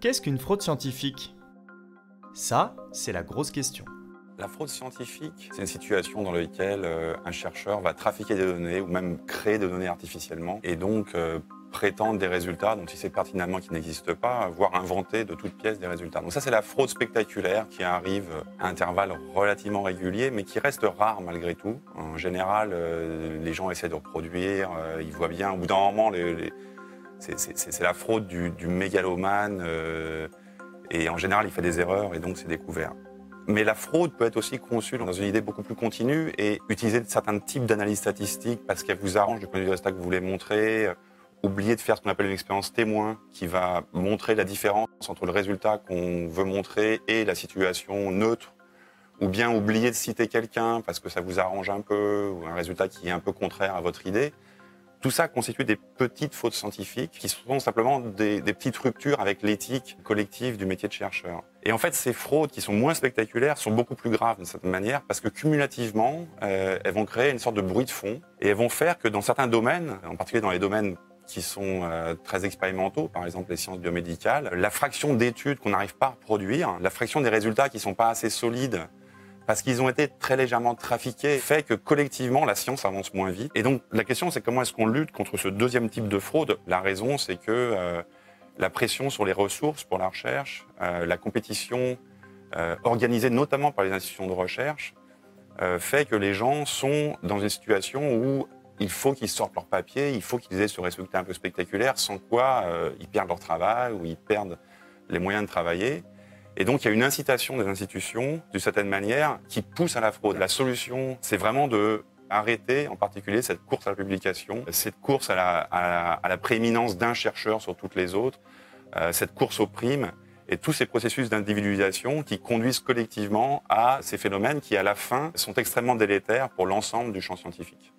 Qu'est-ce qu'une fraude scientifique? Ça, c'est la grosse question. La fraude scientifique, c'est une situation dans laquelle euh, un chercheur va trafiquer des données ou même créer des données artificiellement et donc euh, prétendre des résultats dont il sait pertinemment qu'ils n'existent pas, voire inventer de toutes pièces des résultats. Donc ça, c'est la fraude spectaculaire qui arrive à intervalles relativement réguliers, mais qui reste rare malgré tout. En général, euh, les gens essaient de reproduire, ils voient bien, au bout d'un moment, les c'est la fraude du, mégalomane. Euh, et en général, il fait des erreurs et donc c'est découvert. Mais la fraude peut être aussi conçue dans une idée beaucoup plus continue et utiliser certains types d'analyses statistiques parce qu'elle vous arrange du point de vue du résultat que vous voulez montrer. Euh, oublier de faire ce qu'on appelle une expérience témoin qui va montrer la différence entre le résultat qu'on veut montrer et la situation neutre. Ou bien oublier de citer quelqu'un parce que ça vous arrange un peu ou un résultat qui est un peu contraire à votre idée. Tout ça constitue des petites fautes scientifiques qui sont simplement des, petites ruptures avec l'éthique collective du métier de chercheur. Et en fait, ces fraudes qui sont moins spectaculaires sont beaucoup plus graves d'une certaine manière parce que cumulativement, euh, elles vont créer une sorte de bruit de fond et elles vont faire que dans certains domaines, en particulier dans les domaines qui sont euh, très expérimentaux, par exemple les sciences biomédicales, la fraction d'études qu'on n'arrive pas à reproduire, la fraction des résultats qui sont pas assez solides parce qu'ils ont été très légèrement trafiqués, fait que collectivement, la science avance moins vite. Et donc, la question, c'est comment est-ce qu'on lutte contre ce deuxième type de fraude? La raison, c'est que euh, la pression sur les ressources pour la recherche, euh, la compétition euh, organisée notamment par les institutions de recherche, fait que les gens sont dans une situation où il faut qu'ils sortent leur papier, il faut qu'ils aient ce résultat un peu spectaculaire, sans quoi ils perdent leur travail ou ils perdent les moyens de travailler. Et donc, il y a une incitation des institutions, d'une certaine manière, qui pousse à la fraude. La solution, c'est vraiment de arrêter en particulier cette course à la publication, cette course à la, à prééminence d'un chercheur sur toutes les autres, euh, cette course aux primes et tous ces processus d'individualisation qui conduisent collectivement à ces phénomènes qui, à la fin, sont extrêmement délétères pour l'ensemble du champ scientifique.